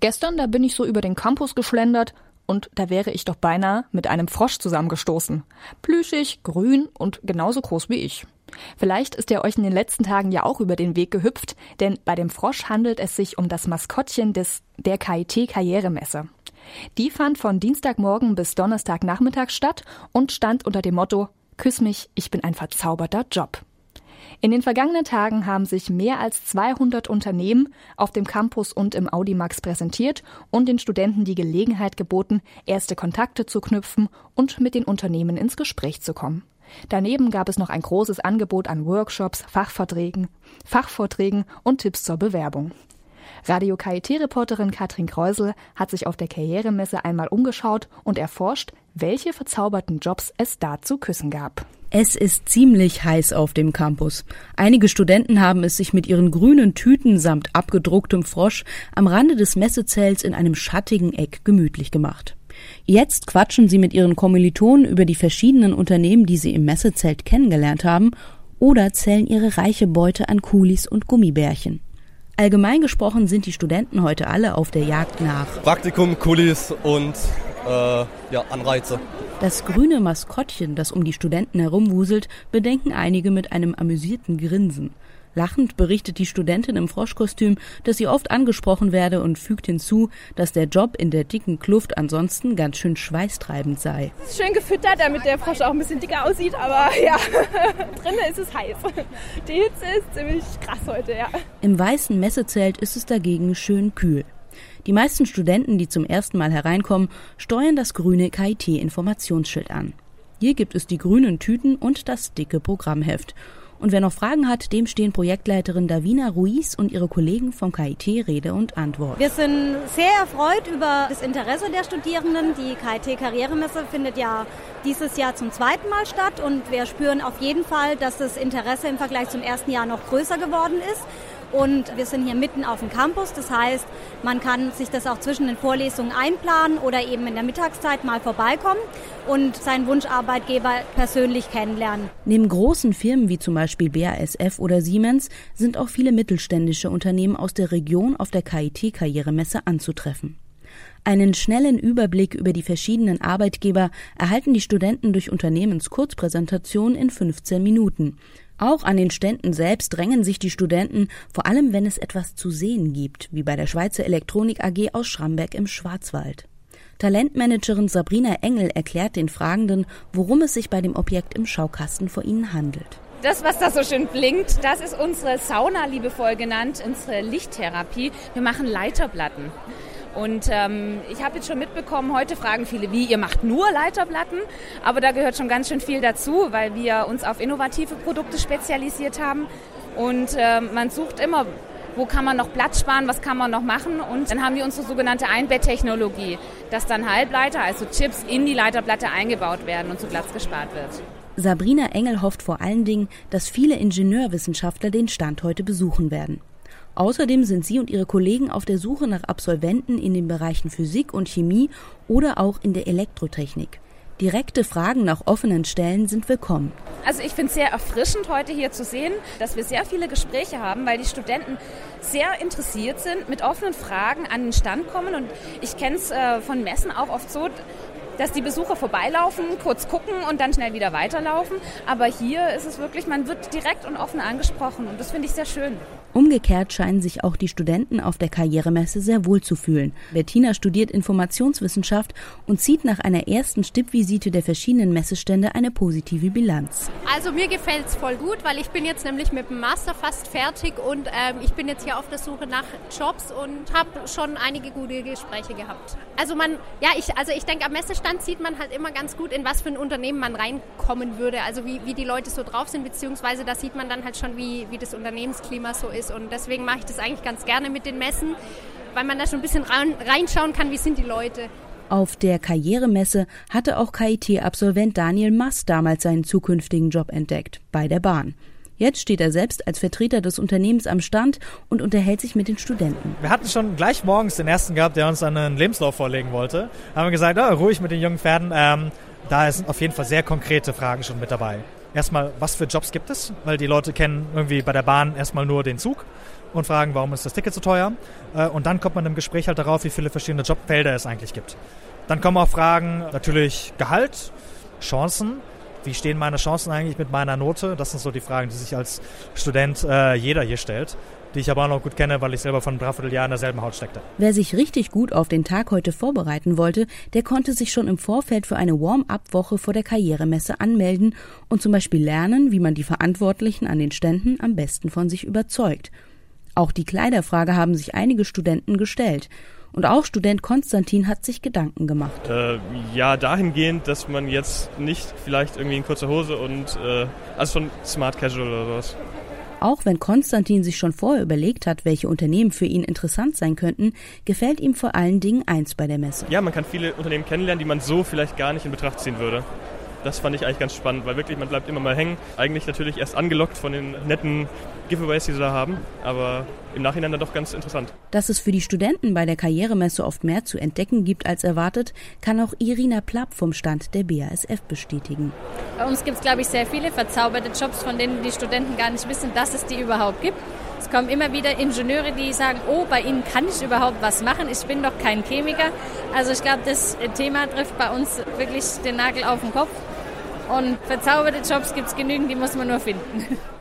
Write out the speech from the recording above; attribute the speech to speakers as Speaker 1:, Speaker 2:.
Speaker 1: Gestern, da bin ich so über den Campus geschlendert und da wäre ich doch beinahe mit einem Frosch zusammengestoßen. Plüschig, grün und genauso groß wie ich. Vielleicht ist er euch in den letzten Tagen ja auch über den Weg gehüpft, denn bei dem Frosch handelt es sich um das Maskottchen des der KIT Karrieremesse. Die fand von Dienstagmorgen bis Donnerstagnachmittag statt und stand unter dem Motto Küss mich, ich bin ein verzauberter Job. In den vergangenen Tagen haben sich mehr als 200 Unternehmen auf dem Campus und im Audimax präsentiert und den Studenten die Gelegenheit geboten, erste Kontakte zu knüpfen und mit den Unternehmen ins Gespräch zu kommen. Daneben gab es noch ein großes Angebot an Workshops, Fachvorträgen, Fachvorträgen und Tipps zur Bewerbung. Radio KIT-Reporterin Katrin Kreusel hat sich auf der Karrieremesse einmal umgeschaut und erforscht, welche verzauberten Jobs es da zu küssen gab.
Speaker 2: Es ist ziemlich heiß auf dem Campus. Einige Studenten haben es sich mit ihren grünen Tüten samt abgedrucktem Frosch am Rande des Messezells in einem schattigen Eck gemütlich gemacht. Jetzt quatschen sie mit ihren Kommilitonen über die verschiedenen Unternehmen, die sie im Messezelt kennengelernt haben, oder zählen ihre reiche Beute an Kulis und Gummibärchen. Allgemein gesprochen sind die Studenten heute alle auf der Jagd nach
Speaker 3: Praktikum, Kulis und äh, ja, Anreize.
Speaker 2: Das grüne Maskottchen, das um die Studenten herumwuselt, bedenken einige mit einem amüsierten Grinsen. Lachend berichtet die Studentin im Froschkostüm, dass sie oft angesprochen werde und fügt hinzu, dass der Job in der dicken Kluft ansonsten ganz schön schweißtreibend sei.
Speaker 4: Es ist schön gefüttert, damit der Frosch auch ein bisschen dicker aussieht, aber ja, drinnen ist es heiß. Die Hitze ist ziemlich krass heute, ja.
Speaker 2: Im weißen Messezelt ist es dagegen schön kühl. Die meisten Studenten, die zum ersten Mal hereinkommen, steuern das grüne KIT-Informationsschild an. Hier gibt es die grünen Tüten und das dicke Programmheft. Und wer noch Fragen hat, dem stehen Projektleiterin Davina Ruiz und ihre Kollegen vom KIT Rede und Antwort.
Speaker 5: Wir sind sehr erfreut über das Interesse der Studierenden. Die KIT Karrieremesse findet ja dieses Jahr zum zweiten Mal statt und wir spüren auf jeden Fall, dass das Interesse im Vergleich zum ersten Jahr noch größer geworden ist. Und wir sind hier mitten auf dem Campus. Das heißt, man kann sich das auch zwischen den Vorlesungen einplanen oder eben in der Mittagszeit mal vorbeikommen und seinen Wunscharbeitgeber persönlich kennenlernen.
Speaker 2: Neben großen Firmen wie zum Beispiel BASF oder Siemens sind auch viele mittelständische Unternehmen aus der Region auf der KIT-Karrieremesse anzutreffen. Einen schnellen Überblick über die verschiedenen Arbeitgeber erhalten die Studenten durch Unternehmenskurzpräsentation in 15 Minuten. Auch an den Ständen selbst drängen sich die Studenten, vor allem wenn es etwas zu sehen gibt, wie bei der Schweizer Elektronik AG aus Schramberg im Schwarzwald. Talentmanagerin Sabrina Engel erklärt den Fragenden, worum es sich bei dem Objekt im Schaukasten vor ihnen handelt.
Speaker 6: Das, was da so schön blinkt, das ist unsere Sauna, liebevoll genannt, unsere Lichttherapie. Wir machen Leiterplatten. Und ähm, ich habe jetzt schon mitbekommen, heute fragen viele, wie, ihr macht nur Leiterplatten? Aber da gehört schon ganz schön viel dazu, weil wir uns auf innovative Produkte spezialisiert haben. Und äh, man sucht immer, wo kann man noch Platz sparen, was kann man noch machen. Und dann haben wir unsere sogenannte Einbetttechnologie, dass dann Halbleiter, also Chips, in die Leiterplatte eingebaut werden und zu Platz gespart wird.
Speaker 2: Sabrina Engel hofft vor allen Dingen, dass viele Ingenieurwissenschaftler den Stand heute besuchen werden. Außerdem sind sie und ihre Kollegen auf der Suche nach Absolventen in den Bereichen Physik und Chemie oder auch in der Elektrotechnik. Direkte Fragen nach offenen Stellen sind willkommen.
Speaker 6: Also ich finde es sehr erfrischend, heute hier zu sehen, dass wir sehr viele Gespräche haben, weil die Studenten sehr interessiert sind, mit offenen Fragen an den Stand kommen. Und ich kenne es äh, von Messen auch oft so, dass die Besucher vorbeilaufen, kurz gucken und dann schnell wieder weiterlaufen. Aber hier ist es wirklich, man wird direkt und offen angesprochen und das finde ich sehr schön.
Speaker 2: Umgekehrt scheinen sich auch die Studenten auf der Karrieremesse sehr wohl zu fühlen. Bettina studiert Informationswissenschaft und zieht nach einer ersten Stippvisite der verschiedenen Messestände eine positive Bilanz.
Speaker 7: Also mir gefällt es voll gut, weil ich bin jetzt nämlich mit dem Master fast fertig und ähm, ich bin jetzt hier auf der Suche nach Jobs und habe schon einige gute Gespräche gehabt. Also man, ja, ich, also ich denke, am Messestand sieht man halt immer ganz gut, in was für ein Unternehmen man reinkommen würde, also wie, wie die Leute so drauf sind, beziehungsweise da sieht man dann halt schon, wie, wie das Unternehmensklima so ist. Und deswegen mache ich das eigentlich ganz gerne mit den Messen, weil man da schon ein bisschen reinschauen kann, wie sind die Leute.
Speaker 2: Auf der Karrieremesse hatte auch KIT-Absolvent Daniel Mass damals seinen zukünftigen Job entdeckt, bei der Bahn. Jetzt steht er selbst als Vertreter des Unternehmens am Stand und unterhält sich mit den Studenten.
Speaker 8: Wir hatten schon gleich morgens den ersten gehabt, der uns einen Lebenslauf vorlegen wollte. Da haben wir gesagt, oh, ruhig mit den jungen Pferden. Ähm, da sind auf jeden Fall sehr konkrete Fragen schon mit dabei. erstmal, was für Jobs gibt es, weil die Leute kennen irgendwie bei der Bahn erstmal nur den Zug und fragen, warum ist das Ticket so teuer? Äh, und dann kommt man im Gespräch halt darauf, wie viele verschiedene Jobfelder es eigentlich gibt. Dann kommen auch Fragen, natürlich Gehalt, Chancen. Wie stehen meine Chancen eigentlich mit meiner Note? Das sind so die Fragen, die sich als Student äh, jeder hier stellt die ich aber auch noch gut kenne, weil ich selber von ein Dreivierteljahr in derselben Haut steckte.
Speaker 2: Wer sich richtig gut auf den Tag heute vorbereiten wollte, der konnte sich schon im Vorfeld für eine Warm-up-Woche vor der Karrieremesse anmelden und zum Beispiel lernen, wie man die Verantwortlichen an den Ständen am besten von sich überzeugt. Auch die Kleiderfrage haben sich einige Studenten gestellt. Und auch Student Konstantin hat sich Gedanken gemacht.
Speaker 9: Äh, ja, dahingehend, dass man jetzt nicht vielleicht irgendwie in kurzer Hose und äh, also von Smart Casual oder sowas.
Speaker 2: Auch wenn Konstantin sich schon vorher überlegt hat, welche Unternehmen für ihn interessant sein könnten, gefällt ihm vor allen Dingen eins bei der Messe.
Speaker 9: Ja, man kann viele Unternehmen kennenlernen, die man so vielleicht gar nicht in Betracht ziehen würde das fand ich eigentlich ganz spannend, weil wirklich man bleibt immer mal hängen. Eigentlich natürlich erst angelockt von den netten Giveaways, die sie da haben, aber im Nachhinein dann doch ganz interessant.
Speaker 2: Dass es für die Studenten bei der Karrieremesse oft mehr zu entdecken gibt als erwartet, kann auch Irina Plapp vom Stand der BASF bestätigen.
Speaker 10: Bei uns gibt es, glaube ich, sehr viele verzauberte Jobs, von denen die Studenten gar nicht wissen, dass es die überhaupt gibt. Es kommen immer wieder Ingenieure, die sagen, oh, bei Ihnen kann ich überhaupt was machen, ich bin doch kein Chemiker. Also ich glaube, das Thema trifft bei uns wirklich den Nagel auf den Kopf. Und verzauberte Jobs gibt es genügend, die muss man nur finden.